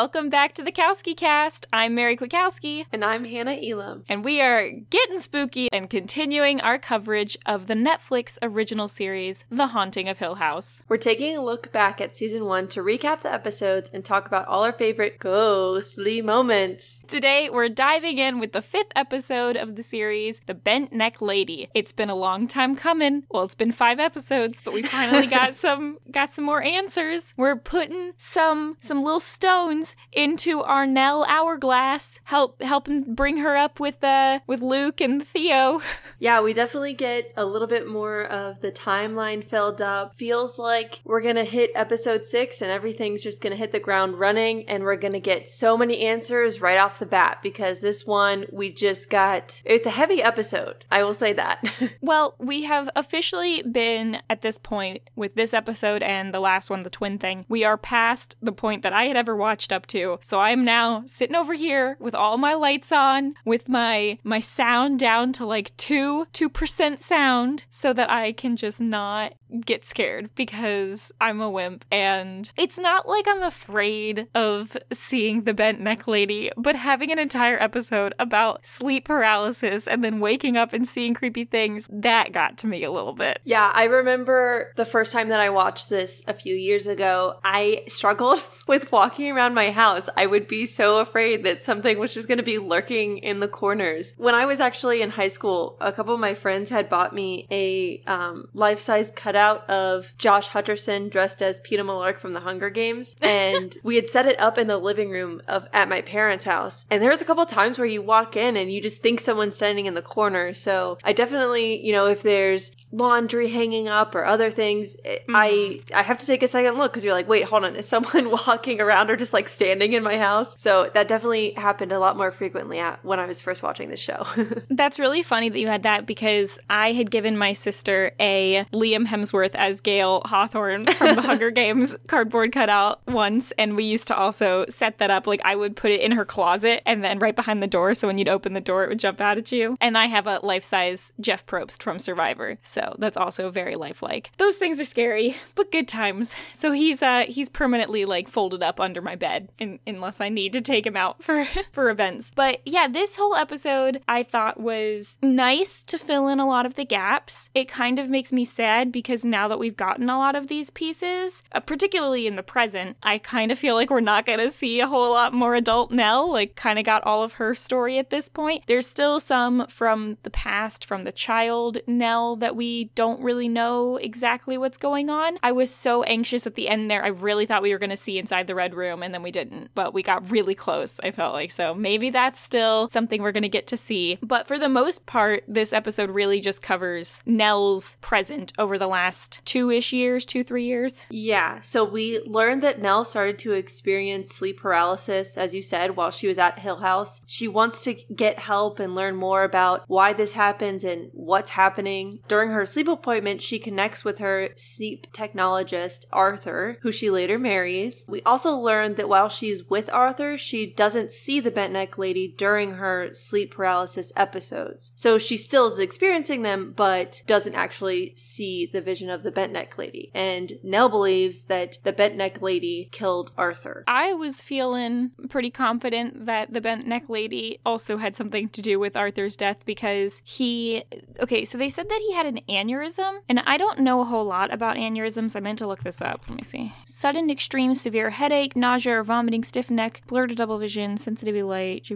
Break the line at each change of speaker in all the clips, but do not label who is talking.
Welcome back to the Kowski Cast. I'm Mary Kwiatkowski.
And I'm Hannah Elam.
And we are getting spooky and continuing our coverage of the Netflix original series, The Haunting of Hill House.
We're taking a look back at season one to recap the episodes and talk about all our favorite ghostly moments.
Today, we're diving in with the fifth episode of the series, The Bent Neck Lady. It's been a long time coming. Well, it's been five episodes, but we finally got some got some more answers. We're putting some some little stones into our Nell hourglass, help helping bring her up with uh with Luke and Theo.
Yeah, we definitely get a little bit more of the timeline filled up. Feels like we're gonna hit episode six and everything's just gonna hit the ground running, and we're gonna get so many answers right off the bat because this one we just got. It's a heavy episode. I will say that.
well, we have officially been at this point with this episode and the last one, the twin thing. We are past the point that I had ever watched up to. So I am now sitting over here with all my lights on, with my my sound down to like two two percent sound, so that I can just not get scared because I'm a wimp. And it's not like I'm afraid of seeing the bent neck lady, but having an entire episode about sleep paralysis and then waking up and seeing creepy things, that got to me a little bit.
Yeah, I remember the first time that I watched this a few years ago, I struggled with walking around my house. I would be so afraid that something was just going to be lurking in the corners. When I was actually in high school, a couple of my friends had bought me a um, life size cutout of Josh Hutcherson dressed as Peeta Mellark from the Hunger Games, and we had set it up in the living room of at my parents' house. And there was a couple times where you walk in and you just think someone's standing in the corner. So I definitely, you know, if there's laundry hanging up or other things, mm-hmm. I I have to take a second look because you're like, wait, hold on, is someone walking around or just like standing in my house? So that definitely happened a lot more frequently at, when I was first watching the show.
That's really funny that you had that because I had given my sister a Liam Hemsworth as Gale Hawthorne from the Hunger Games cardboard cutout once, and we used to also set that up. Like I would put it in her closet and then right behind the door, so when you'd open the door, it would jump out at you. And I have a life size Jeff Probst from Survivor, so that's also very lifelike. Those things are scary, but good times. So he's uh he's permanently like folded up under my bed in, unless I need to take him out for for events. But yeah, this whole episode I thought was nice to fill in a lot of the gaps. It kind of makes me sad because now that we've gotten a lot of these pieces, uh, particularly in the present, I kind of feel like we're not going to see a whole lot more adult Nell, like kind of got all of her story at this point. There's still some from the past from the child Nell that we don't really know exactly what's going on. I was so anxious at the end there. I really thought we were going to see inside the red room and then we didn't, but we got really close, I felt like. So maybe that's still something we're going to get to see. But for the most part, this episode really just covers Nell's present over the last two ish years, two, three years.
Yeah. So we learned that Nell started to experience sleep paralysis, as you said, while she was at Hill House. She wants to get help and learn more about why this happens and what's happening. During her sleep appointment, she connects with her sleep technologist, Arthur, who she later marries. We also learned that while she's with Arthur, she doesn't see the bent neck lady during her sleep paralysis episodes. So she still is experiencing them, but doesn't actually see the vision of the bent neck lady. And Nell believes that the bent neck lady killed Arthur.
I was feeling pretty confident that the bent neck lady also had something to do with Arthur's death because he. Okay, so they said that he had an aneurysm, and I don't know a whole lot about aneurysms. I meant to look this up. Let me see. Sudden, extreme, severe headache, nausea vomiting, stiff neck, blurred double vision, sensitivity light,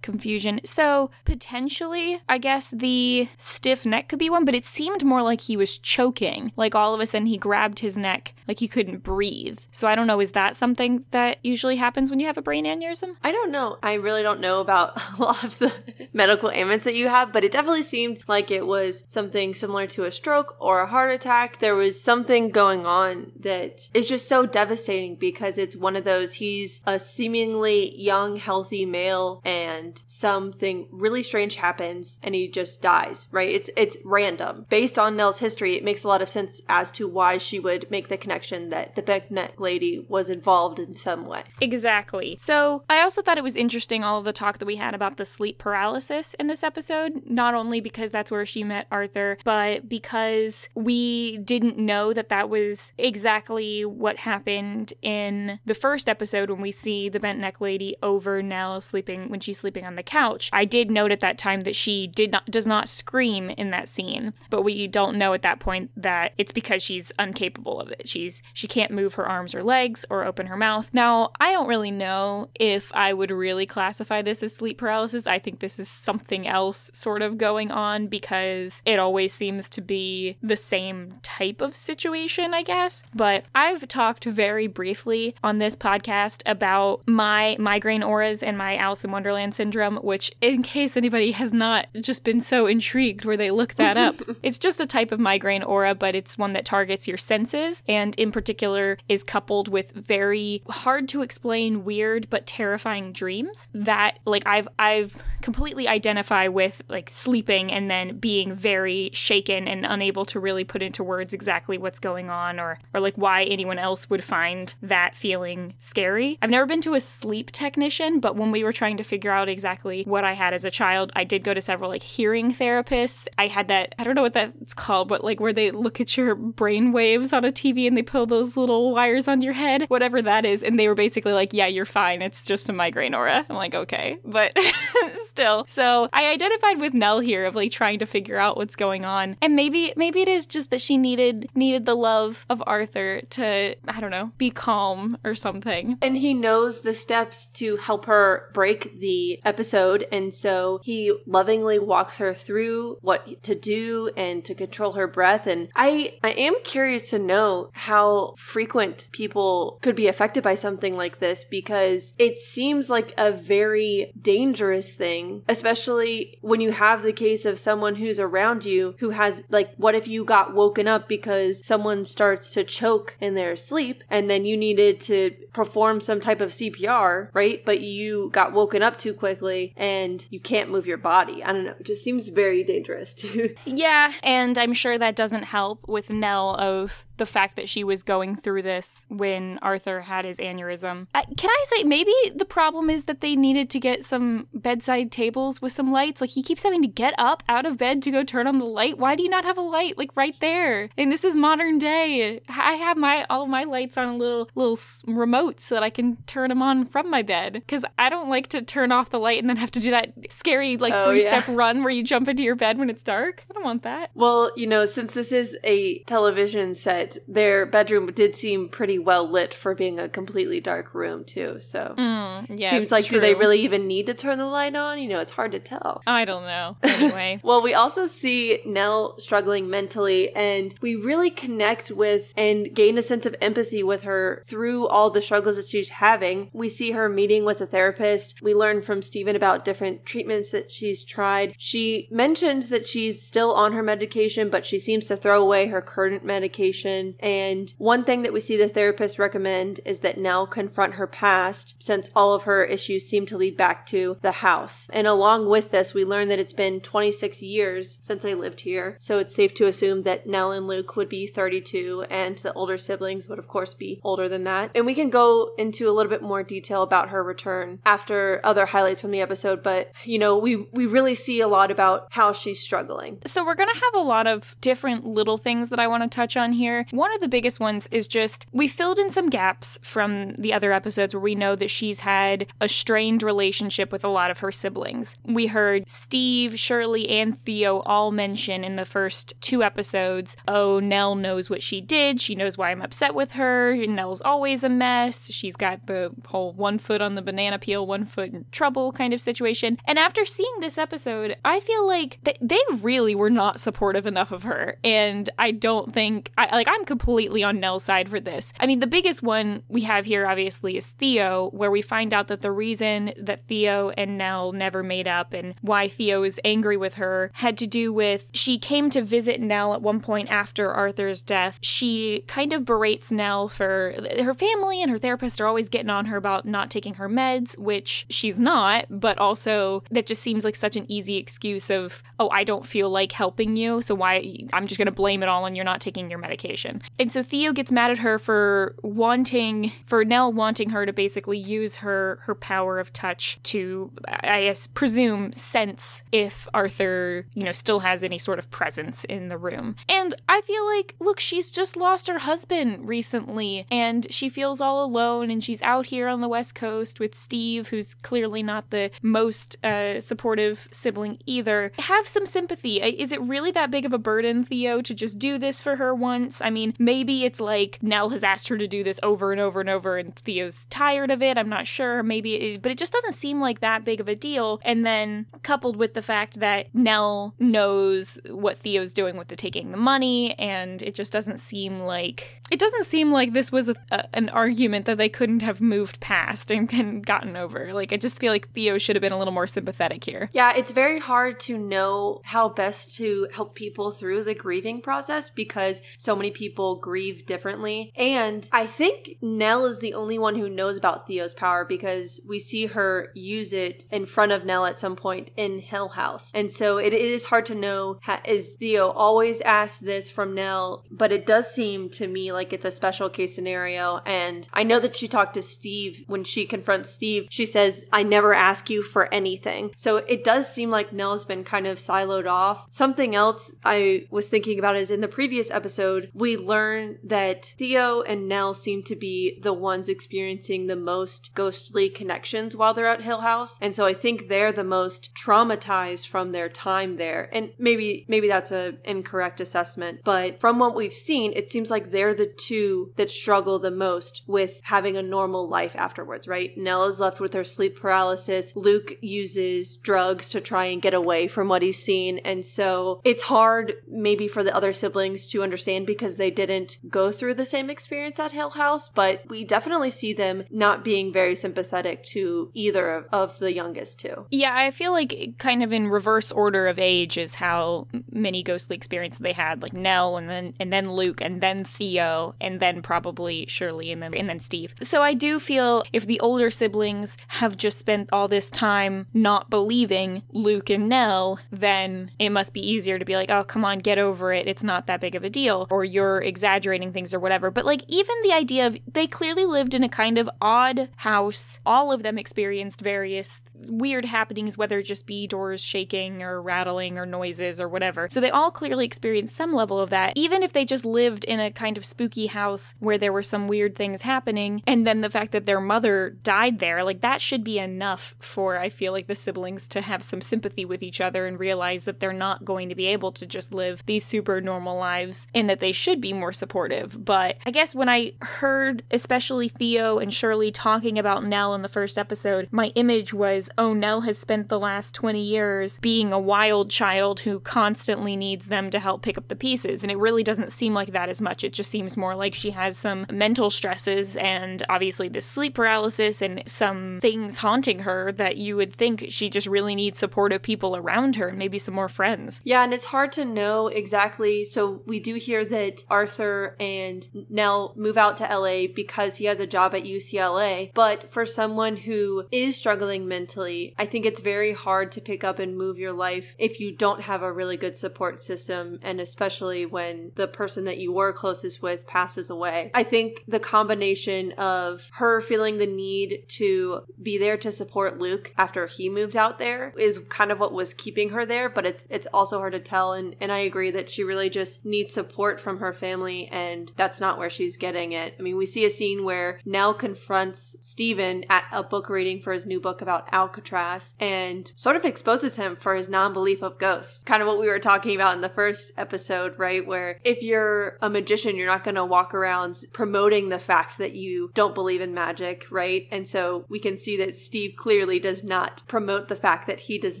confusion. So potentially, I guess the stiff neck could be one, but it seemed more like he was choking. Like all of a sudden he grabbed his neck like he couldn't breathe. So I don't know, is that something that usually happens when you have a brain aneurysm?
I don't know. I really don't know about a lot of the medical ailments that you have, but it definitely seemed like it was something similar to a stroke or a heart attack. There was something going on that is just so devastating because it's one of those he's a seemingly young, healthy male and something really strange happens and he just dies, right? It's it's random. Based on Nell's history, it makes a lot of sense as to why she would make the connection that the bent lady was involved in some way.
Exactly. So I also thought it was interesting all of the talk that we had about the sleep paralysis in this episode, not only because that's where she met Arthur, but because we didn't know that that was exactly what happened in the first episode episode when we see the bent neck lady over Nell sleeping when she's sleeping on the couch, I did note at that time that she did not does not scream in that scene, but we don't know at that point that it's because she's incapable of it. She's she can't move her arms or legs or open her mouth. Now, I don't really know if I would really classify this as sleep paralysis. I think this is something else sort of going on because it always seems to be the same type of situation, I guess. But I've talked very briefly on this podcast about my migraine auras and my Alice in Wonderland syndrome, which, in case anybody has not just been so intrigued where they look that up, it's just a type of migraine aura, but it's one that targets your senses and, in particular, is coupled with very hard to explain, weird but terrifying dreams that, like, I've I've completely identify with like sleeping and then being very shaken and unable to really put into words exactly what's going on or or like why anyone else would find that feeling scary. I've never been to a sleep technician, but when we were trying to figure out exactly what I had as a child, I did go to several like hearing therapists. I had that I don't know what that's called, but like where they look at your brain waves on a TV and they pull those little wires on your head, whatever that is, and they were basically like, "Yeah, you're fine. It's just a migraine aura." I'm like, "Okay." But still. So I identified with Nell here of like trying to figure out what's going on. And maybe maybe it is just that she needed needed the love of Arthur to, I don't know, be calm or something.
And he knows the steps to help her break the episode. And so he lovingly walks her through what to do and to control her breath. And I I am curious to know how frequent people could be affected by something like this because it seems like a very dangerous thing thing, especially when you have the case of someone who's around you who has, like, what if you got woken up because someone starts to choke in their sleep and then you needed to perform some type of CPR, right? But you got woken up too quickly and you can't move your body. I don't know. It just seems very dangerous too.
yeah. And I'm sure that doesn't help with Nell of the fact that she was going through this when Arthur had his aneurysm. Uh, can I say maybe the problem is that they needed to get some bedside tables with some lights? Like he keeps having to get up out of bed to go turn on the light. Why do you not have a light like right there? And this is modern day. I have my all of my lights on a little little remote so that I can turn them on from my bed because I don't like to turn off the light and then have to do that scary like oh, three step yeah. run where you jump into your bed when it's dark. I don't want that.
Well, you know, since this is a television set their bedroom did seem pretty well lit for being a completely dark room too. So
mm, yeah,
seems like true. do they really even need to turn the light on? You know, it's hard to tell.
I don't know. Anyway,
well, we also see Nell struggling mentally, and we really connect with and gain a sense of empathy with her through all the struggles that she's having. We see her meeting with a therapist. We learn from Steven about different treatments that she's tried. She mentions that she's still on her medication, but she seems to throw away her current medication and one thing that we see the therapist recommend is that Nell confront her past since all of her issues seem to lead back to the house. And along with this, we learn that it's been 26 years since I lived here. So it's safe to assume that Nell and Luke would be 32 and the older siblings would of course be older than that. And we can go into a little bit more detail about her return after other highlights from the episode, but you know, we we really see a lot about how she's struggling.
So we're going to have a lot of different little things that I want to touch on here. One of the biggest ones is just we filled in some gaps from the other episodes where we know that she's had a strained relationship with a lot of her siblings. We heard Steve, Shirley, and Theo all mention in the first two episodes, oh, Nell knows what she did. She knows why I'm upset with her. Nell's always a mess. She's got the whole one foot on the banana peel, one foot in trouble kind of situation. And after seeing this episode, I feel like th- they really were not supportive enough of her. And I don't think, I, like, I'm completely on Nell's side for this. I mean, the biggest one we have here, obviously, is Theo, where we find out that the reason that Theo and Nell never made up and why Theo is angry with her had to do with she came to visit Nell at one point after Arthur's death. She kind of berates Nell for her family and her therapist are always getting on her about not taking her meds, which she's not, but also that just seems like such an easy excuse of, oh, I don't feel like helping you, so why I'm just going to blame it all on you're not taking your medication situation. And so Theo gets mad at her for wanting, for Nell wanting her to basically use her her power of touch to, I guess, presume sense if Arthur, you know, still has any sort of presence in the room. And I feel like, look, she's just lost her husband recently, and she feels all alone, and she's out here on the West Coast with Steve, who's clearly not the most uh, supportive sibling either. Have some sympathy. Is it really that big of a burden, Theo, to just do this for her once? I mean, maybe it's like Nell has asked her to do this over and over and over, and Theo's tired of it. I'm not sure. Maybe, it, but it just doesn't seem like that big of a deal. And then coupled with the fact that Nell knows what Theo's doing with the taking the money, and it just doesn't seem like it doesn't seem like this was a, a, an argument that they couldn't have moved past and, and gotten over. Like I just feel like Theo should have been a little more sympathetic here.
Yeah, it's very hard to know how best to help people through the grieving process because so many people grieve differently. And I think Nell is the only one who knows about Theo's power because we see her use it in front of Nell at some point in Hill House. And so it, it is hard to know is Theo always asked this from Nell, but it does seem to me like it's a special case scenario. And I know that she talked to Steve when she confronts Steve. She says, I never ask you for anything. So it does seem like Nell's been kind of siloed off. Something else I was thinking about is in the previous episode, we learn that Theo and Nell seem to be the ones experiencing the most ghostly connections while they're at Hill House. And so I think they're the most traumatized from their time there. And maybe maybe that's an incorrect assessment, but from what we've seen, it seems like they're the two that struggle the most with having a normal life afterwards, right? Nell is left with her sleep paralysis. Luke uses drugs to try and get away from what he's seen. And so it's hard maybe for the other siblings to understand because they didn't go through the same experience at Hill House, but we definitely see them not being very sympathetic to either of the youngest two.
Yeah, I feel like kind of in reverse order of age is how many ghostly experiences they had, like Nell and then and then Luke and then Theo and then probably Shirley and then and then Steve. So I do feel if the older siblings have just spent all this time not believing Luke and Nell, then it must be easier to be like, "Oh, come on, get over it. It's not that big of a deal." Or you're exaggerating things or whatever. But like even the idea of they clearly lived in a kind of odd house. All of them experienced various weird happenings whether it just be doors shaking or rattling or noises or whatever. So they all clearly experienced some level of that. Even if they just lived in a kind of spooky house where there were some weird things happening and then the fact that their mother died there, like that should be enough for I feel like the siblings to have some sympathy with each other and realize that they're not going to be able to just live these super normal lives and that they should be more supportive. But I guess when I heard especially Theo and Shirley talking about Nell in the first episode, my image was, oh, Nell has spent the last 20 years being a wild child who constantly needs them to help pick up the pieces. And it really doesn't seem like that as much. It just seems more like she has some mental stresses and obviously this sleep paralysis and some things haunting her that you would think she just really needs supportive people around her and maybe some more friends.
Yeah, and it's hard to know exactly. So we do hear that Arthur and Nell move out to LA because he has a job at UCLA. But for someone who is struggling mentally, I think it's very hard to pick up and move your life if you don't have a really good support system, and especially when the person that you were closest with passes away. I think the combination of her feeling the need to be there to support Luke after he moved out there is kind of what was keeping her there, but it's it's also hard to tell and, and I agree that she really just needs support from her family and that's not where she's getting it. I mean, we see a scene where Nell confronts Steven at a book reading for his new book about Alcatraz and sort of exposes him for his non-belief of ghosts. Kind of what we were talking about in the first episode, right? Where if you're a magician, you're not going to walk around promoting the fact that you don't believe in magic, right? And so we can see that Steve clearly does not promote the fact that he does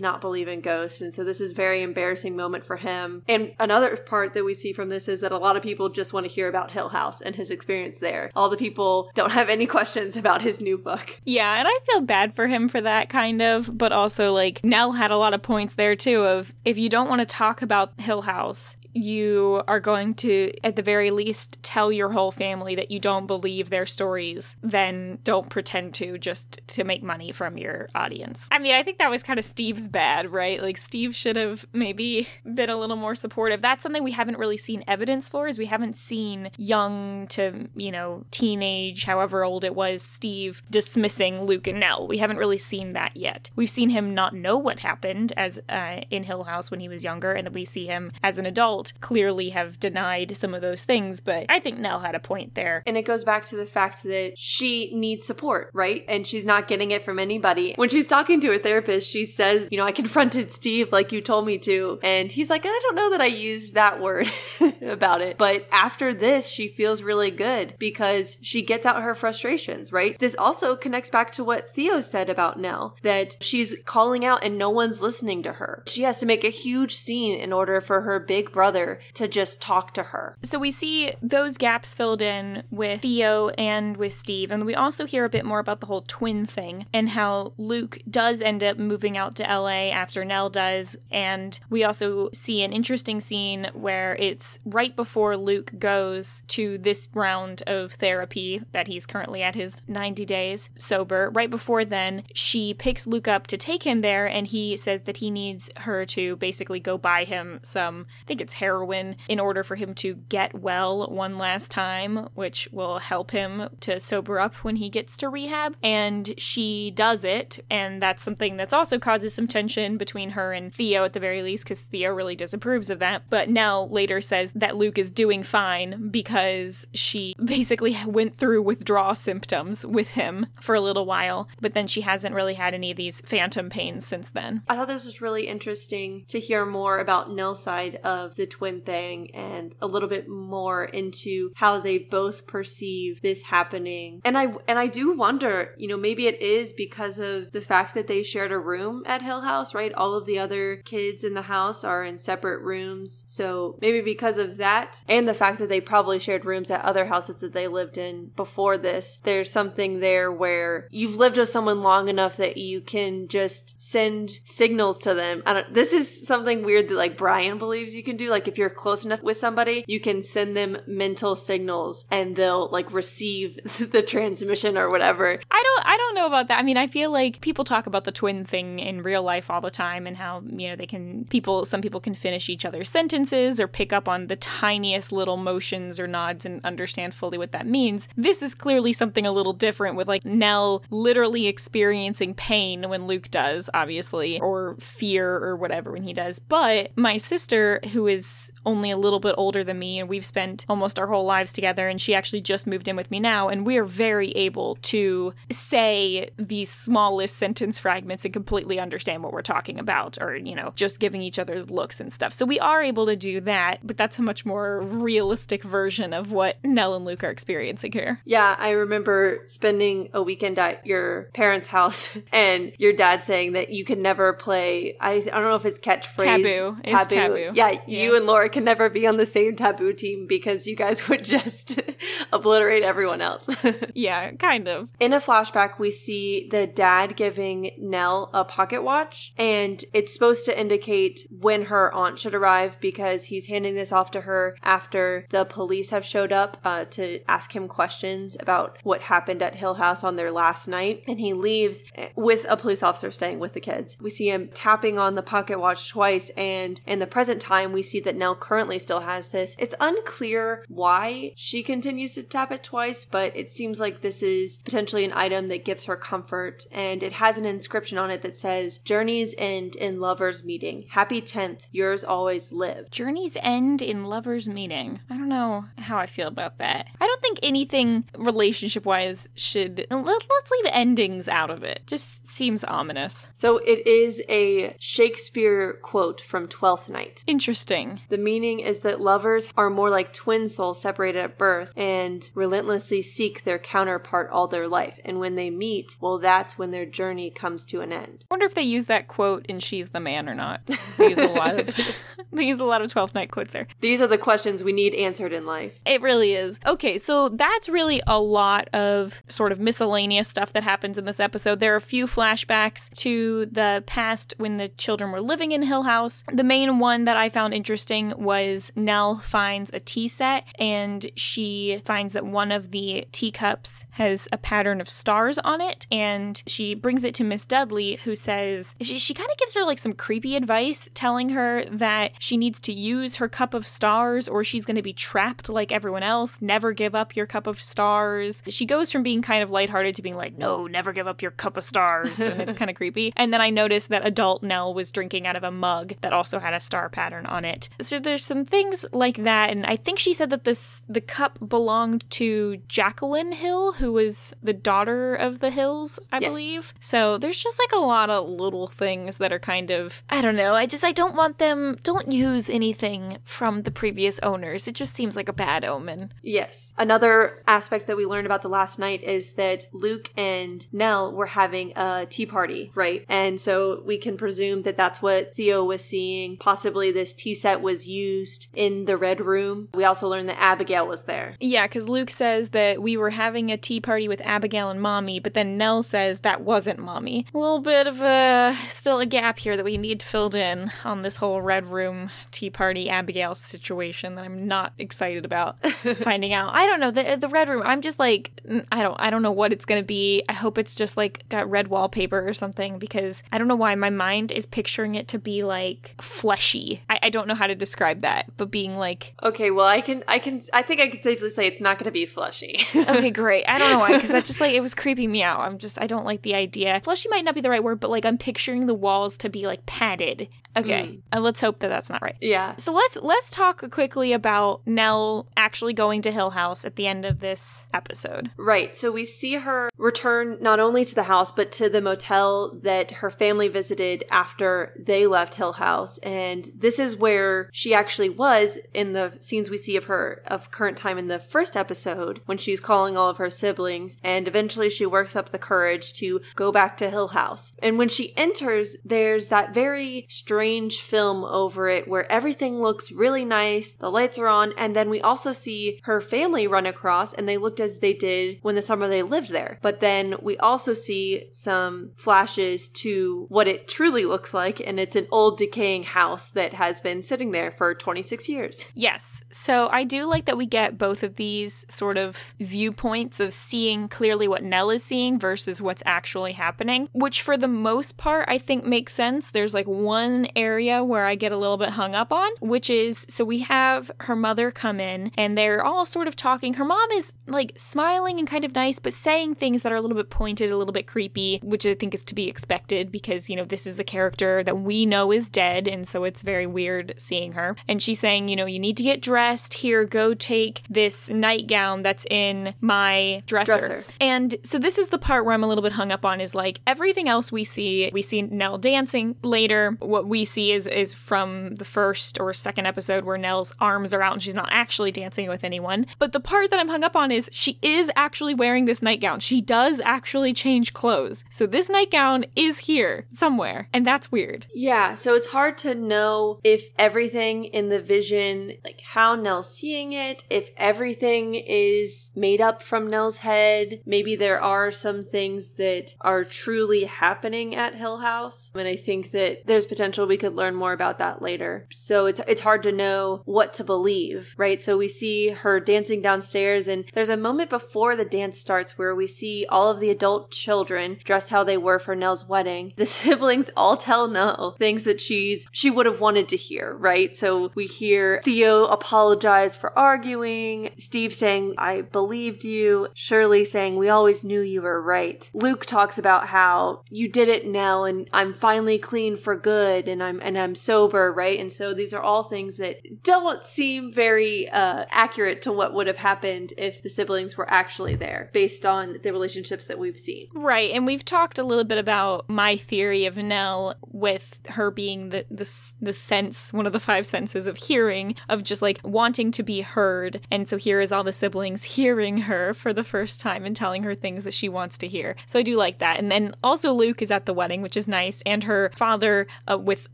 not believe in ghosts. And so this is a very embarrassing moment for him. And another part that we see from this is that a lot of people just want to hear about Hill House and his experience there. All the people don't have any questions about his new book.
Yeah, and I feel bad for him for that kind of, but also like Nell had a lot of points there too of if you don't want to talk about Hill House, you are going to, at the very least, tell your whole family that you don't believe their stories, then don't pretend to just to make money from your audience. I mean, I think that was kind of Steve's bad, right? Like, Steve should have maybe been a little more supportive. That's something we haven't really seen evidence for, is we haven't seen young to, you know, teenage, however old it was, Steve dismissing Luke and Nell. We haven't really seen that yet. We've seen him not know what happened as uh, in Hill House when he was younger, and then we see him as an adult clearly have denied some of those things. But I think Nell had a point there.
And it goes back to the fact that she needs support, right? And she's not getting it from anybody. When she's talking to her therapist, she says, You know, I confronted Steve like you told me to. And he's like, I don't know that I used that word about it. But after this, she feels really good because she gets out her frustrations, right? This also connects back to what Theo said about Nell that she's calling out and no one's listening to her. She has to make a huge scene in order for her big brother to just talk to her.
So we see those gaps filled in with Theo and with Steve, and we also hear a bit more about the whole twin thing and how Luke does end up moving out to LA after Nell does. And we also see an interesting scene where it's right before Luke goes to this round of therapy that he's currently at his 90 days sober. Right before then, she picks Luke up to take him there, and he says that he needs her to basically go buy him some, I think it's heroin, in order for him to get well one last time, which will help him to sober up when he gets to rehab. And she does it, and that's something that's also causes some tension between her and Theo at the very least, because Theo really disapproves of that. But Nell later says that Luke is doing fine because she basically went through withdrawal symptoms with him for a little while, but then she hasn't really had any of these phantom pains since then.
I thought this was really interesting to hear more about Nell's side of the twin thing and a little bit more into how they both perceive this happening. And I and I do wonder, you know, maybe it is because of the fact that they shared a room at Hill House, right? All of the other kids in the house are in separate rooms. So maybe because of that and the fact that they probably shared rooms at other houses that they lived in before this, there's something there where you've lived with someone long enough that you can just send signals to them. I don't this is something weird that like Brian believes you can do. Like if you're close enough with somebody, you can send them mental signals and they'll like receive the transmission or whatever.
I don't I don't know about that. I mean, I feel like people talk about the twin thing in real life all the time and how, you know, they can people some people can finish each other's sentences or pick up on the tiniest little motions or nods and understand fully what that means. This is clearly something a little different with like Nell literally experiencing pain when Luke does, obviously, or fear or whatever when he does. But my sister, who is only a little bit older than me, and we've spent almost our whole lives together, and she actually just moved in with me now, and we are very able to say these smallest sentence fragments and completely understand what we're talking about, or, you know, just giving each other's looks and stuff. So we are able to do that, but that's a much more realistic version of what Nell and Luke are experiencing here.
Yeah, I remember spending a weekend at your parents' house and your dad saying that you could never play. I, I don't know if it's catchphrase.
Taboo. It's taboo.
Yeah,
Yeah.
you and Laura can never be on the same taboo team because you guys would just obliterate everyone else.
Yeah, kind of.
In a flashback, we see the dad giving Nell a pocket watch, and it's supposed to indicate when her aunt should arrive because he's handing this off to her after the police have showed up uh, to ask him questions about what happened at Hill House on their last night. And he leaves with a police officer staying with the kids. We see him tapping on the pocket watch twice, and in the present time, we see that Nell currently still has this. It's unclear why she continues to tap it twice, but it seems like this is potentially an item that gives her comfort, and it has an inscription on it that says, Journeys end in lovers meeting. Happy 10th, yours always Liv.
Journeys end in lovers meeting. I don't know how I feel about that. I don't think anything relationship wise should. Let, let's leave endings out of it. Just seems ominous.
So it is a Shakespeare quote from Twelfth Night.
Interesting.
The meaning is that lovers are more like twin souls separated at birth and relentlessly seek their counterpart all their life. And when they meet, well, that's when their journey comes to an end.
I wonder if they use that quote in She's the Man or not. They use a lot of they use a lot of Twelfth Night quotes there.
These are the questions we need answered in life.
It really is. Okay, so that's really a lot of sort of miscellaneous stuff that happens in this episode. There are a few flashbacks to the past when the children were living in Hill House. The main one that I found interesting interesting was Nell finds a tea set and she finds that one of the teacups has a pattern of stars on it. And she brings it to Miss Dudley, who says she, she kind of gives her like some creepy advice, telling her that she needs to use her cup of stars or she's going to be trapped like everyone else. Never give up your cup of stars. She goes from being kind of lighthearted to being like, no, never give up your cup of stars. And it's kind of creepy. And then I noticed that adult Nell was drinking out of a mug that also had a star pattern on it. So there's some things like that. And I think she said that this the cup belonged to Jacqueline Hill, who was the daughter of the Hills, I
Yes.
believe. So there's just like a lot of little things that are kind of I don't know. I just I don't want them don't use anything from the previous owners. It just seems like a bad omen.
Yes. Another aspect that we learned about the last night is that Luke and Nell were having a tea party, right? And so we can presume that that's what Theo was seeing. Possibly this tea set was used in the Red Room. We also learned that Abigail was there.
Yeah, because Luke says that we were having a tea party with Abigail and Mommy, but then Nell says that wasn't Mommy. A little bit of a still a gap here that we need filled in on this whole Red Room tea party Abigail situation that I'm not excited about finding out. I don't know the the Red Room. I'm just like I don't I don't know what it's gonna be. I hope it's just like got red wallpaper or something because I don't know why my mind is picturing it to be like fleshy. I, I don't know how to describe that, but being like
Okay, well, I can, I can, I think I can safely say it's not going to be flushy.
okay, great. I don't know why, because that just like it was creeping me out. I'm just I don't like the idea. Fleshy might not be the right word, but like I'm picturing the walls to be like padded. Okay, uh, let's hope that that's not right.
yeah.
So let's let's talk quickly about Nell actually going to Hill House at the end of this episode.
Right. So we see her return not only to the house, but to the motel that her family visited after they left Hill House. And this is where she actually was in the scenes we see of her of current time in the first episode when she's calling all of her siblings. And eventually she works up the courage to go back to Hill House. And when she enters, there's that very strange film over it where everything looks really nice. The lights are on. And then we also see her family run across and they looked as they did when the summer they lived there. But then we also see some flashes to what it truly looks like. And it's an old decaying house that has been there for 26 years.
Yes. So I do like that we get both of these sort of viewpoints of seeing clearly what Nell is seeing versus what's actually happening, which for the most part I think makes sense. There's like one area where I get a little bit hung up on, which is so we have her mother come in and they're all sort of talking. Her mom is like smiling and kind of nice, but saying things that are a little bit pointed, a little bit creepy, which I think is to be expected because, you know, this is a character that we know is dead. And so it's very weird seeing her. And she's saying, you know, you need to get dressed. Here, go take this nightgown that's in my dresser.
Dresser.
And so this is the part where I'm a little bit hung up on is like everything else we see, we see Nell dancing later. What we see is is from the first or second episode where Nell's arms are out and she's not actually dancing with anyone. But the part that I'm hung up on is she is actually wearing this nightgown. She does actually change clothes. So this nightgown is here somewhere. And that's weird.
Yeah, so it's hard to know if everything in the vision, like how Nell's seeing it, if everything is made up from Nell's head. Maybe there are some things that are truly happening at Hill House. And I think that there's potential we could learn more about that later. So it's it's hard to know what to believe, right? So we see her dancing downstairs and there's a moment before the dance starts where we see all of the adult children dressed how they were for Nell's wedding. The siblings all tell Nell things that she's she would have wanted to hear, right? So we hear Theo apologize for arguing, Steve saying, I believed you, Shirley saying, We always knew you were right. Luke talks about how you did it, Nell, and I'm finally clean for good and I'm and I'm sober, right? And so these are all things that don't seem very uh accurate to what would have happened if the siblings were actually there based on the relationships that we've seen.
Right, and we've talked a little bit about my theory of Nell with her being the the the sense, one of the five senses of hearing, of just like wanting to be heard. And so here is all the siblings hearing her for the first time and telling her things that she wants to hear. So I do like that. And then also Luke is at the wedding, which is nice, and her father uh, with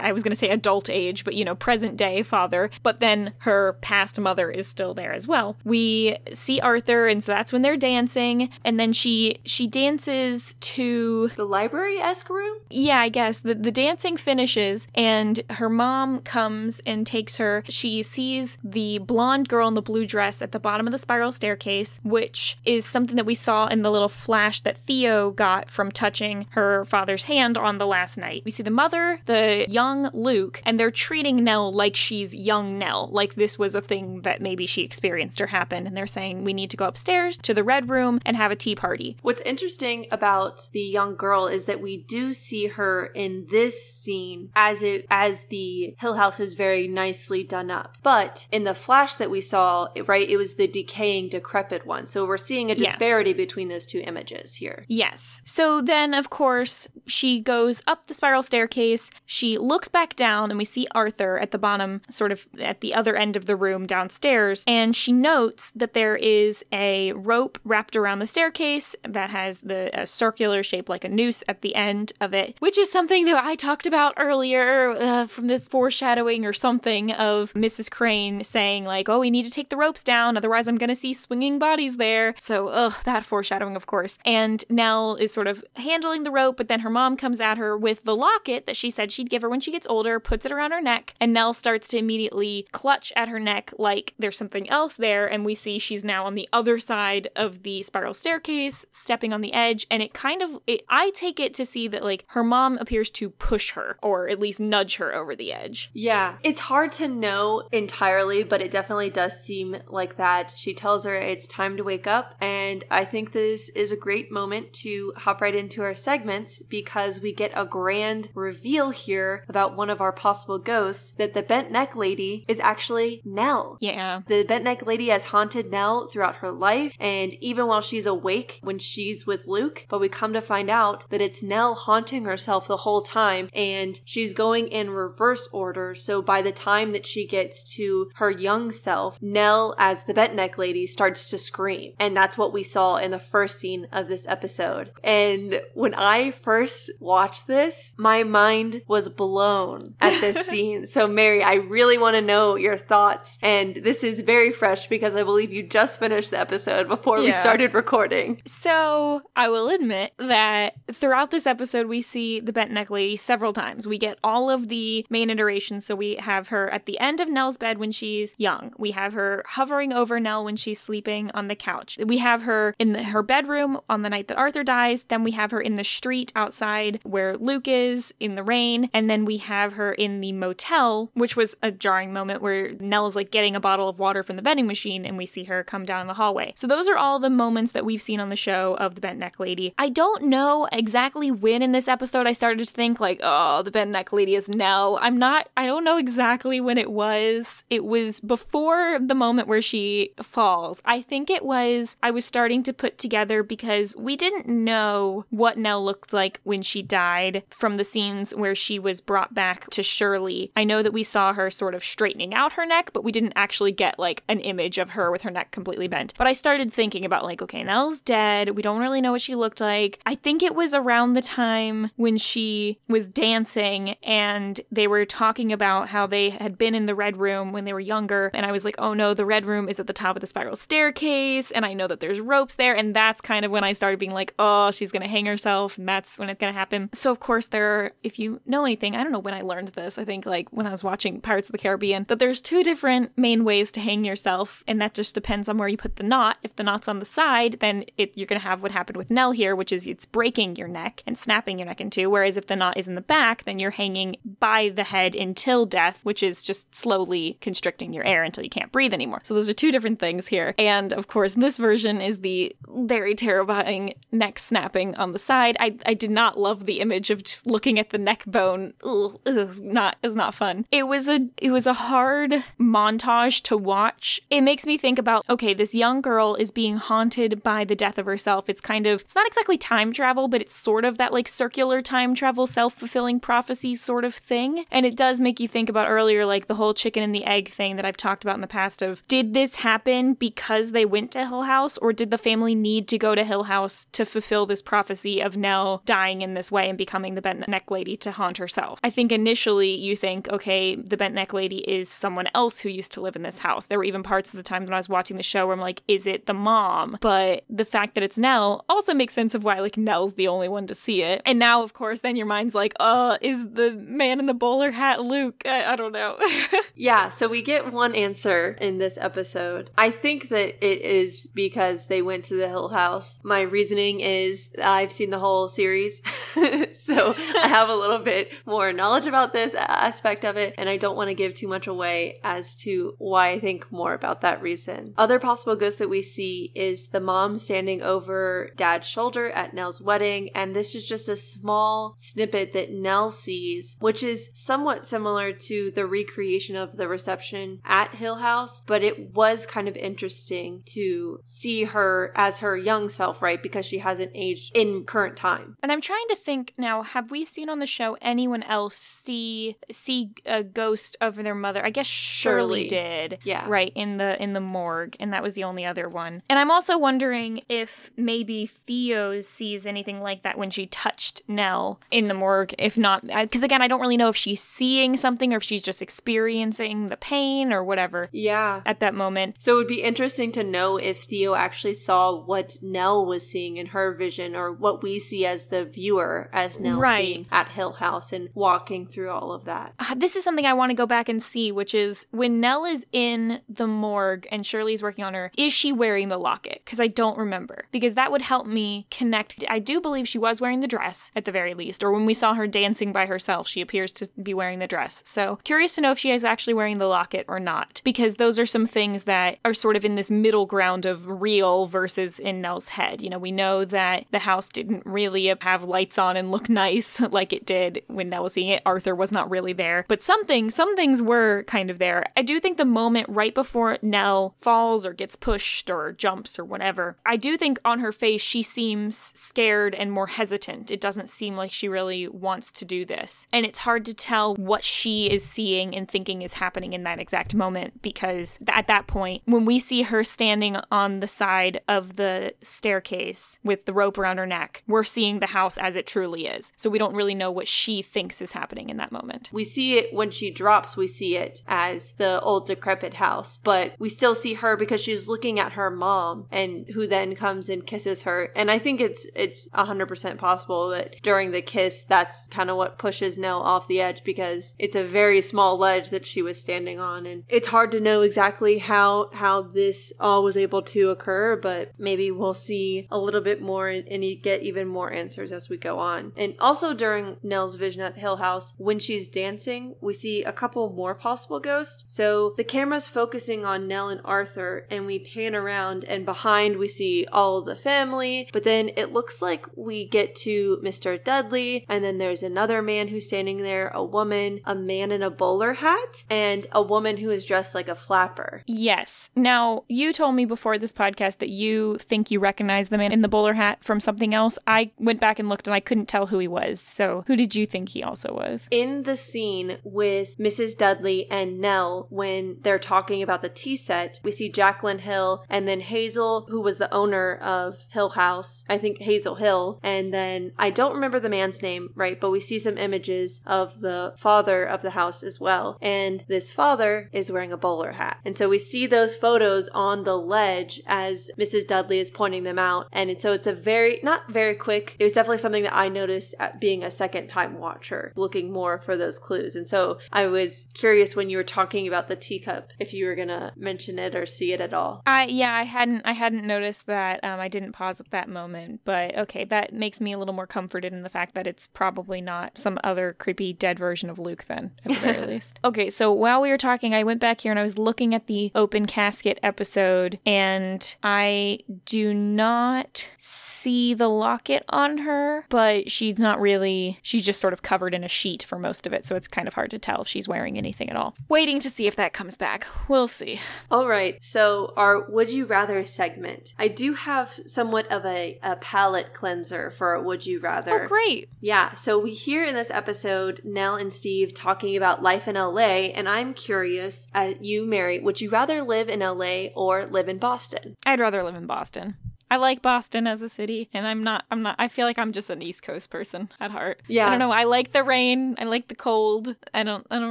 I was going to say adult age, but you know present day father. But then her past mother is still there as well. We see Arthur, and so that's when they're dancing, and then she she dances to
The library esque room?
yeah, I guess the the dancing finishes and her mom comes comes and takes her. She sees the blonde girl in the blue dress at the bottom of the spiral staircase, which is something that we saw in the little flash that Theo got from touching her father's hand on the last night. We see the mother, the young Luke, and they're treating Nell like she's young Nell, like this was a thing that maybe she experienced or happened. And they're saying, we need to go upstairs to the red room and have a tea party.
What's interesting about the young girl is that we do see her in this scene as it as the Hill House is very nicely done up. But in the flash that we saw, right, it was the decaying, decrepit one. So we're seeing a
Yes.
disparity between those two images here.
Yes. So then, of course, she goes up the spiral staircase. She looks back down, and we see Arthur at the bottom, sort of at the other end of the room downstairs. And she notes that there is a rope wrapped around the staircase that has the a circular shape like a noose at the end of it, which is something that I talked about earlier uh, from this foreshadowing or something of Mrs. Crain saying, like, oh, we need to take the ropes down, otherwise I'm going to see swinging bodies there. So, ugh, that foreshadowing, of course. And Nell is sort of handling the rope, but then her mom comes at her with the locket that she said she'd give her when she gets older, puts it around her neck, and Nell starts to immediately clutch at her neck like there's something else there. And we see she's now on the other side of the spiral staircase, stepping on the edge. And it kind of, it, I take it to see that like her mom appears to push her or at least nudge her over the edge.
Yeah. It's hard to know entirely, but it definitely does seem like that. She tells her it's time to wake up. And I think this is a great moment to hop right into our segments because we get a grand reveal here about one of our possible ghosts that the bent neck lady is actually Nell.
Yeah.
The bent neck lady has haunted Nell throughout her life and even while she's awake when she's with Luke. But we come to find out that it's Nell haunting herself the whole time and she's going in reverse order. So by the time that she gets to her young self, Nell, as the bent neck lady, starts to scream. And that's what we saw in the first scene of this episode. And when I first watched this, my mind was blown at this scene. So, Mary, I really want to know your thoughts. And this is very fresh because I believe you just finished the episode before we started recording.
So I will admit that throughout this episode, we see the bent neck lady several times. We get all of the main iterations. So we have her at the end of Nell's bed when she's young. We have her hovering over Nell when she's sleeping on the couch. We have her in the, her bedroom on the night that Arthur dies. Then we have her in the street outside where Luke is in the rain. And then we have her in the motel, which was a jarring moment where Nell is like getting a bottle of water from the vending machine and we see her come down the hallway. So those are all the moments that we've seen on the show of the bent neck lady. I don't know exactly when in this episode I started to think like, oh, the bent neck lady is Nell. I'm not, I don't know exactly when it was. It was before the moment where she falls. I think it was, I was starting to put together because we didn't know what Nell looked like when she died from the scenes where she was brought back to Shirley. I know that we saw her sort of straightening out her neck, but we didn't actually get like an image of her with her neck completely bent. But I started thinking about like, okay, Nell's dead. We don't really know what she looked like. I think it was around the time when she was dancing and they were talking about how they had been in the red room when they were younger. And I was like, oh no, the red room is at the top of the spiral staircase. And I know that there's ropes there. And that's kind of when I started being like, oh, she's going to hang herself. And that's when it's going to happen. So, of course, there are, if you know anything, I don't know when I learned this. I think like when I was watching Pirates of the Caribbean, that there's two different main ways to hang yourself. And that just depends on where you put the knot. If the knot's on the side, then it, you're going to have what happened with Nell here, which is it's breaking your neck and snapping your neck in two. Whereas if the knot is in the back, then you're hanging by the head until death, which is just slowly constricting your air until you can't breathe anymore. So those are two different things here. And of course, this version is the very terrifying neck snapping on the side. I, I did not love the image of just looking at the neck bone. Ugh, it not is not fun. It was a it was a hard montage to watch. It makes me think about okay, this young girl is being haunted by the death of herself. It's kind of it's not exactly time travel, but it's sort of that like circular time travel, self-fulfilling prophecy sort of thing. And it does make you think about earlier like the whole chicken and the egg thing that I've talked about in the past of did this happen because they went to Hill House or did the family need to go to Hill House to fulfill this prophecy of Nell dying in this way and becoming the bent neck lady to haunt herself? I think initially you think, okay, the bent neck lady is someone else who used to live in this house. There were even parts of the time when I was watching the show where I'm like, is it the mom? But the fact that it's Nell also makes sense of why like Nell's the only one to see it. And now, of course, then your mind's like, oh, is the man in the bowler hat Luke? Uh, I don't know.
yeah, so we get one answer in this episode. I think that it is because they went to the Hill House. My reasoning is I've seen the whole series, so I have a little bit more knowledge about this aspect of it, and I don't want to give too much away as to why I think more about that reason. Other possible ghosts that we see is the mom standing over dad's shoulder at Nell's wedding, and this is just a small snippet that Nell sees, which is somewhat similar to the recreation of the reception at Hill House, but it was kind of interesting to see her as her young self, right? Because she hasn't aged in current time.
And I'm trying to think now, have we seen on the show anyone else see see a ghost of their mother? I guess Shirley, Shirley did.
Yeah.
Right, in the in the morgue, and that was the only other one. And I'm also wondering if maybe Theo sees anything like that when she touched Nell in the morgue. If not, uh, because again, I don't really know if she's seeing something or if she's just experiencing the pain or whatever.
Yeah.
At that moment.
So it would be interesting to know if Theo actually saw what Nell was seeing in her vision or what we see as the viewer as Nell right. seeing at Hill House and walking through all of that.
Uh, this is something I want to go back and see, which is when Nell is in the morgue and Shirley's working on her, is she wearing the locket? Because I don't remember. Because that would help me connect. I do believe she was wearing the dress at the very least, or when we saw her dancing by herself, she appears to be wearing the dress. So curious to know if she is actually wearing the locket or not, because those are some things that are sort of in this middle ground of real versus in Nell's head. You know, we know that the house didn't really have lights on and look nice like it did when Nell was seeing it. Arthur was not really there, but something, some things were kind of there. I do think the moment right before Nell falls or gets pushed or jumps or whatever, I do think on her face she seems scared and more hesitant. It doesn't seem like she really wants to do this. And it's hard to tell what she is seeing and thinking is happening in that exact moment because at that point, when we see her standing on the side of the staircase with the rope around her neck, we're seeing the house as it truly is. So we don't really know what she thinks is happening in that moment.
We see it when she drops, we see it as the old decrepit house, but we still see her because she's looking at her mom and who then comes and kisses her. And I think it's it's 100% possible that during the kiss that's kind of what pushes Nell off the edge because it's a very small ledge that she was standing on and it's hard to know exactly how how this all was able to occur, but maybe we'll see a little bit more and, and you get even more answers as we go on. And also during Nell's vision at Hill House, when she's dancing, we see a couple more possible ghosts. So the camera's focusing on Nell and Arthur, and we pan around, and behind we see all of the family, but then it looks like we get to Mr. Dudley, and then there's another man who's standing there, a woman, a man in a bowler hat, and a woman who is dressed like a flapper.
Yes. Now, you told me before this podcast that you think you recognize the man in the bowler hat from something else. I went back and looked and I couldn't tell who he was. So, who did you think he also was?
In the scene with Mrs. Dudley and Nell, when they're talking about the tea set, we see Jacqueline Hill and then Hazel, who was the owner of Hill House. I think Hazel Hill. And then I don't remember the man's name, right? But we see some images of the father of the house as well. And this father is wearing a bowler hat. And so we see those photos on the ledge as Mrs. Dudley is pointing them out. And so it's a very, not very quick, it was definitely something that I noticed being a second time watcher, looking more for those clues. And so I was curious when you were talking about the teacup if you were gonna mention it or see it at all.
I yeah, I hadn't I hadn't noticed that. Um, I didn't pause at that moment, but okay, that makes me a little more comforted in the fact that it's probably not some other creepy dead version of Luke. Then, the very least. Okay, so while we were talking, I went back here and I was looking at the open casket episode, and I do not see the locket on her, but she's not really. She's just sort of covered in a sheet for most of it, so it's kind of hard to tell if she's wearing anything at all. Waiting to see if that comes back. We'll see.
All right, so our Would You Rather segment. I do have somewhat of a, a palate cleanser for Would You Rather.
Oh, great.
Yeah, so we hear in this episode Nell and Steve talking about life in LA, and I'm curious, uh, you, Mary, would you rather live in LA or live in Boston?
I'd rather live in Boston. I like Boston as a city, and I'm not. I'm not. I feel like I'm just an East Coast person at heart.
Yeah.
I don't know. I like the rain. I like the cold. I don't. I don't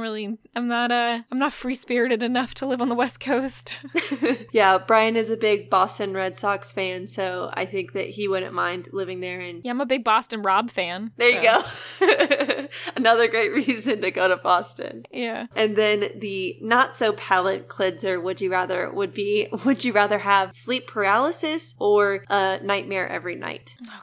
really. I'm not. Uh. I'm not free spirited enough to live on the West Coast.
yeah, Brian is a big Boston Red Sox fan, so I think that he wouldn't mind living there. And
yeah, I'm a big Boston Rob fan.
there you go. Another great reason to go to Boston.
Yeah.
And then the not so palate cleanser would you rather would be would you rather have sleep paralysis or a nightmare every night?
Oh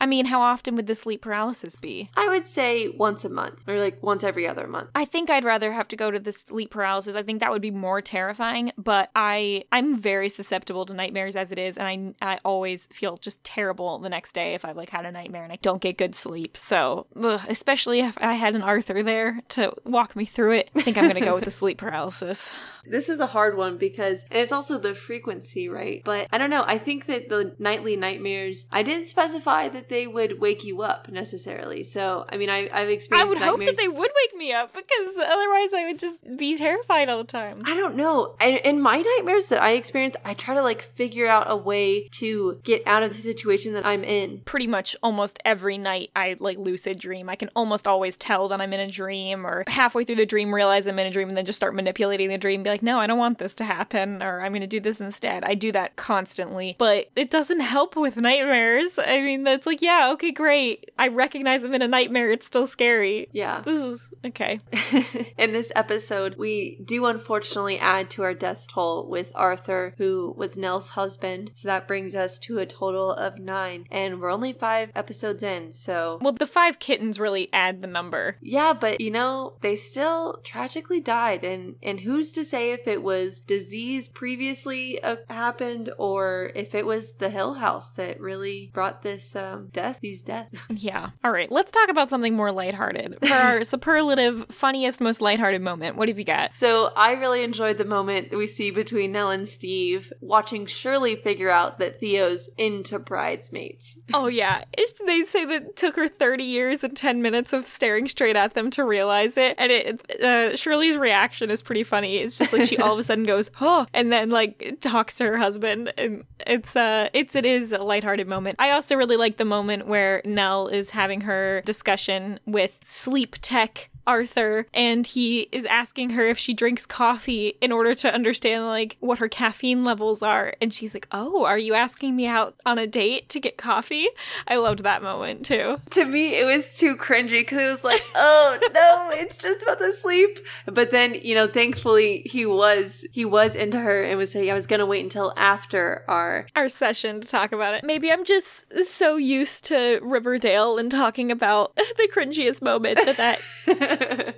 I mean, how often would the sleep paralysis be?
I would say once a month or like once every other month.
I think I'd rather have to go to the sleep paralysis. I think that would be more terrifying, but I I'm very susceptible to nightmares as it is and I I always feel just terrible the next day if I've like had a nightmare and I don't get good sleep. So, ugh, especially if I had an Arthur there to walk me through it, I think I'm going to go with the sleep paralysis.
This is a hard one because, and it's also the frequency, right? But I don't know. I think that the nightly nightmares, I didn't specify that they would wake you up necessarily. So, I mean, I, I've experienced.
I would hope that they would wake me up because otherwise I would just be terrified all the time.
I don't know. And in my nightmares that I experience, I try to like figure out a way to get out of the situation that I'm in.
pretty much almost every night I like lucid dream. I can almost always tell that I'm in a dream or halfway through the dream realize I'm in a dream and then just start manipulating the dream be like, "No, I don't want this to happen," or "I'm going to do this instead." I do that constantly, but it doesn't help with nightmares. I mean, that's like, "Yeah, okay, great. I recognize I'm in a nightmare. It's still scary."
Yeah.
This is okay.
in this episode, we do unfortunately add to our death toll with Arthur, who was Nell's husband. So that brings us to a total of nine. And we're only five episodes in. So,
Well, the five kittens really add the number.
yeah, but you know, they still tragically died. And, and who's to say if it was disease previously uh, happened or if it was the Hill House that really brought this um, death, these deaths?
Yeah. All right, let's talk about something more lighthearted. For our superlative, funniest, most lighthearted moment, what have you got?
So I really enjoyed the moment that we see between Nell and Steve watching Shirley figure out that Theo's into bridesmaids.
Oh yeah, it's, they say that it took her 30 years and 10 minutes of staring straight at them to realize it. And it uh, Shirley's reaction is pretty funny. It's just like she all of a sudden goes, "Oh," and then like talks to her husband and it's uh it's it is a lighthearted moment. I also really like the moment where Nell is having her discussion with sleep tech Arthur and he is asking her if she drinks coffee in order to understand like what her caffeine levels are and she's like, "Oh, are you asking me out on a date to get coffee?" I loved that moment too.
To me, it was too cringy because it was like, oh no, it's just about the sleep. But then, you know, thankfully he was he was into her and was saying I was gonna wait until after our
Our session to talk about it. Maybe I'm just so used to Riverdale and talking about the cringiest moment that that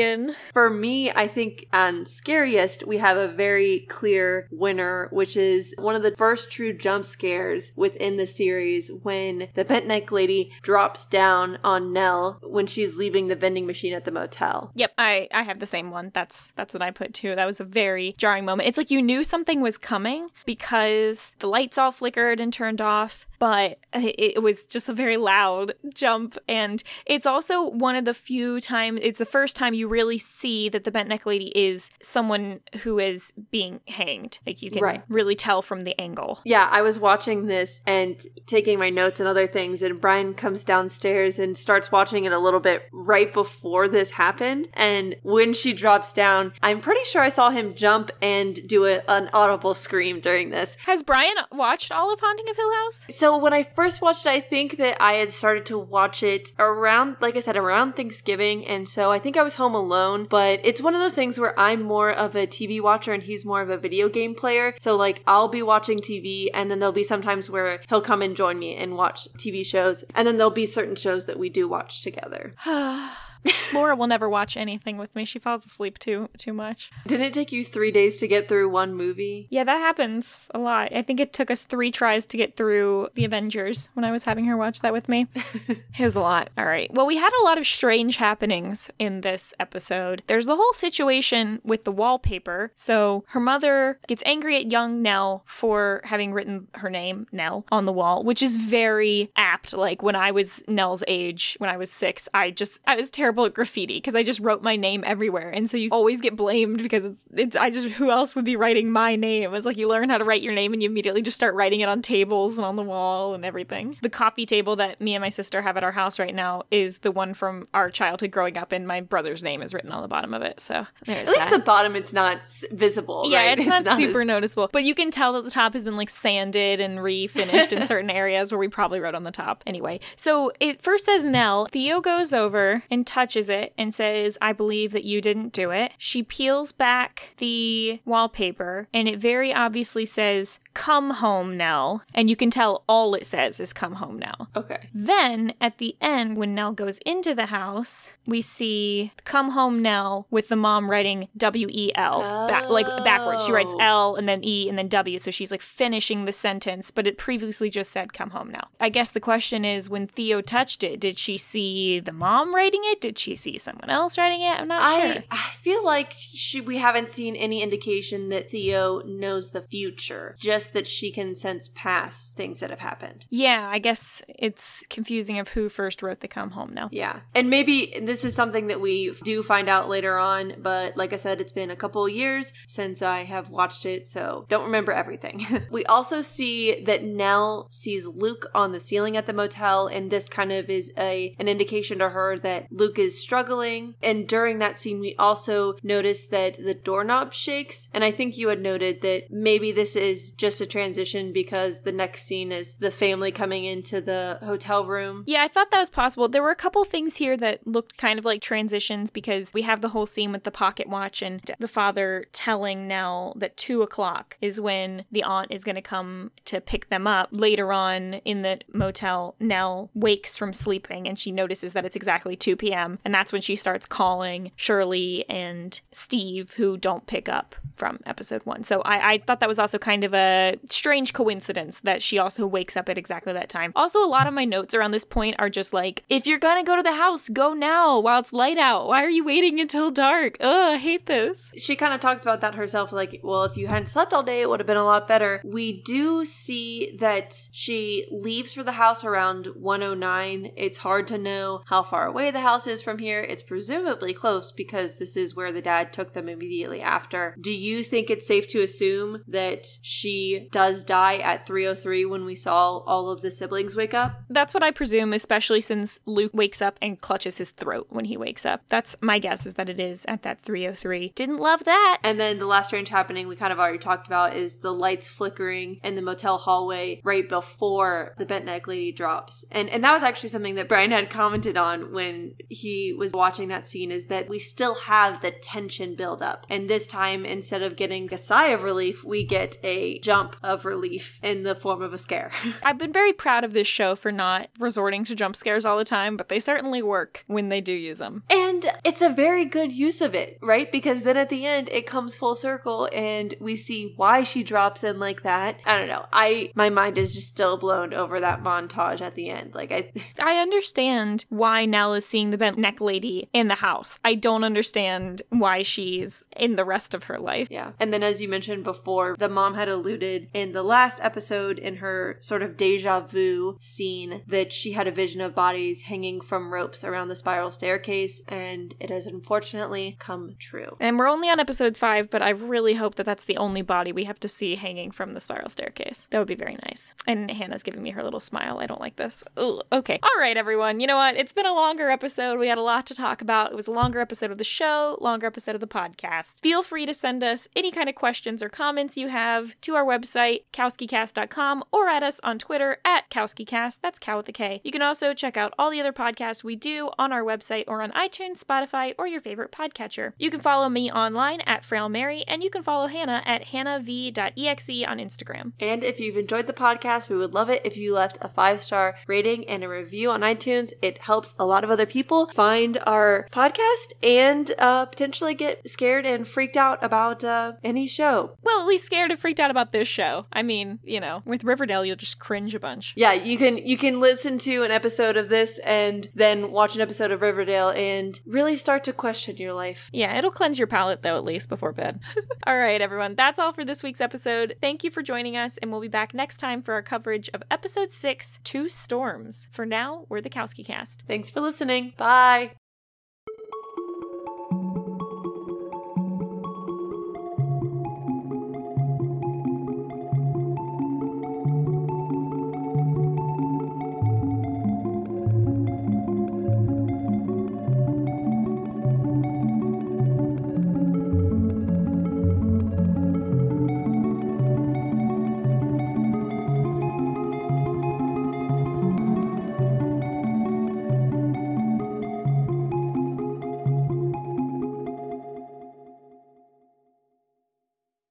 in.
For me, I think on Scariest, we have a very clear winner, which is one of the first true jump scares within the series when the bent neck lady drops down on Nell when she's leaving the vending machine at the motel.
Yep, I I have the same one. That's that's what I put too. That was a very jarring moment. It's like you knew something was coming because the lights all flickered and turned off, but it, was just a very loud jump and it's also one of the few times it's the first time you really see that the bent neck lady is someone who is being hanged. Like you can
Right.
really tell from the angle.
Yeah, I was watching this and taking my notes and other things, and Brian comes downstairs and starts watching it a little bit right before this happened. And when she drops down, I'm pretty sure I saw him jump and do a, an audible scream during this.
Has Brian watched all of Haunting of Hill House?
So when I first watched it, I think that I had started to watch it around, like I said, around Thanksgiving. And so I think I was home alone, but it's one of those things where I'm more of a TV watcher and he's more of a video game player. So like I'll be watching TV and then there'll be sometimes where he'll come and join me and watch TV shows. And then there'll be certain shows that we do watch together.
Laura will never watch anything with me. She falls asleep too too much.
Didn't it take you three days to get through one movie?
Yeah, that happens a lot. I think it took us three tries to get through The Avengers when I was having her watch that with me. it was a lot. All right. Well, we had a lot of strange happenings in this episode. There's the whole situation with the wallpaper. So her mother gets angry at young Nell for having written her name, Nell, on the wall, which is very apt. Like when I was Nell's age, when I was six, I just I was terrible at graffiti because I just wrote my name everywhere, and so you always get blamed because it's it's I just who else would be writing my name? It's like you learn how to write your name and you immediately just start writing it on tables and on the wall and everything. The coffee table that me and my sister have at our house right now is the one from our childhood growing up, and my brother's name is written on the bottom of it. So there's
At least
that.
the bottom, it's not visible.
Yeah,
right?
it's, not super
as-
noticeable, but you can tell that the top has been like sanded and refinished in certain areas where we probably wrote on the top. Anyway, so it first says Nell. Theo goes over and touches it and says, I believe that you didn't do it. She peels back the wallpaper and it very obviously says, Come home, Nell. And you can tell all it says is come home now.
Okay.
Then at the end, when Nell goes into the house, we see "Come Home Nell" with the mom writing W E L, back, like backwards. She writes
Oh.
L and then E and then W, so she's like finishing the sentence. But it previously just said "Come home now." I guess the question is, when Theo touched it, did she see the mom writing it? Did she see someone else writing it? I'm not
I,
sure.
I feel like she, we haven't seen any indication that Theo knows the future, just that she can sense past things that have happened.
Yeah, I guess it's confusing of who first wrote the "Come home now."
Yeah. And maybe this is something that we do find out later on, but like I said, it's been a couple years since I have watched it, so don't remember everything. we also see that Nell sees Luke on the ceiling at the motel, and this kind of is a an indication to her that Luke is struggling. And during that scene, we also notice that the doorknob shakes, and I think you had noted that maybe this is just a transition because the next scene is the family coming into the hotel room.
Yeah, I thought that was possible. There were a couple things here that looked kind of like transitions because we have the whole scene with the pocket watch and the father telling Nell that two o'clock is when the aunt is going to come to pick them up. Later on in the motel, Nell wakes from sleeping and she notices that it's exactly 2 p.m. And that's when she starts calling Shirley and Steve, who don't pick up from episode one. So I, I thought that was also kind of a strange coincidence that she also wakes up at exactly that time. Also, a lot of my notes around this point are just like, if you're gonna go to the house, go now while it's light out. Why are you waiting until dark? Ugh, I hate this.
she kind of talks about that herself like well if you hadn't slept all day it would have been a lot better we do see that she leaves for the house around 109 it's hard to know how far away the house is from here it's presumably close because this is where the dad took them immediately after do you think it's safe to assume that she does die at 303 when we saw all of the siblings wake up
That's what I presume, especially since Luke wakes up and clutches his throat when he wakes up. That's my guess is that it is at that 303. Didn't love that.
And then the last strange happening we kind of already talked about is the lights flickering in the motel hallway right before the bent neck lady drops. And and that was actually something that Brian had commented on when he was watching that scene is that we still have the tension build up. And this time instead of getting a sigh of relief, we get a jump of relief in the form of a scare.
I've been very proud of this show for not resorting to jump scares all the time, but they certainly work when they do use them.
And it's a very good use of it, right? Because then at the end it comes full circle and we see why she drops in like that. I don't know. I my mind is just still blown over that montage at the end. Like I
I understand why Nell is seeing the bent neck lady in the house. I don't understand why she's in the rest of her life.
yeah. And then as you mentioned before, the mom had alluded in the last episode in her sort of deja vu scene that she had a vision of bodies hanging from ropes around the spiral staircase and it has unfortunately come true.
And we're only on episode five, but I really hope that that's the only body we have to see hanging from the spiral staircase. That would be very nice. And Hannah's giving me her little smile. I don't like this. Ooh, okay. All right, everyone. You know what? It's been a longer episode. We had a lot to talk about. It was a longer episode of the show, longer episode of the podcast. Feel free to send us any kind of questions or comments you have to our website, kowskicast.com, or at us on Twitter at kowskicast. That's cow with a K. You can also check out all the other podcasts we do on our website or on iTunes, Spotify, or your favorite podcatcher. You can follow me online at Frail Mary, and you can follow Hannah at hannahv.exe on Instagram.
And if you've enjoyed the podcast, we would love it if you left a five star rating and a review on iTunes. It helps a lot of other people find our podcast and uh, potentially get scared and freaked out about uh, any show.
Well, at least scared and freaked out about this this show. I mean, you know, with Riverdale, you'll just cringe a bunch.
Yeah, you can you can listen to an episode of this and then watch an episode of Riverdale and really start to question your life.
Yeah, it'll cleanse your palate though, at least before bed. all right, everyone, that's all for this week's episode. Thank you for joining us, and we'll be back next time for our coverage of episode six, Two Storms. For now, we're the Kowski Cast.
Thanks for listening. Bye.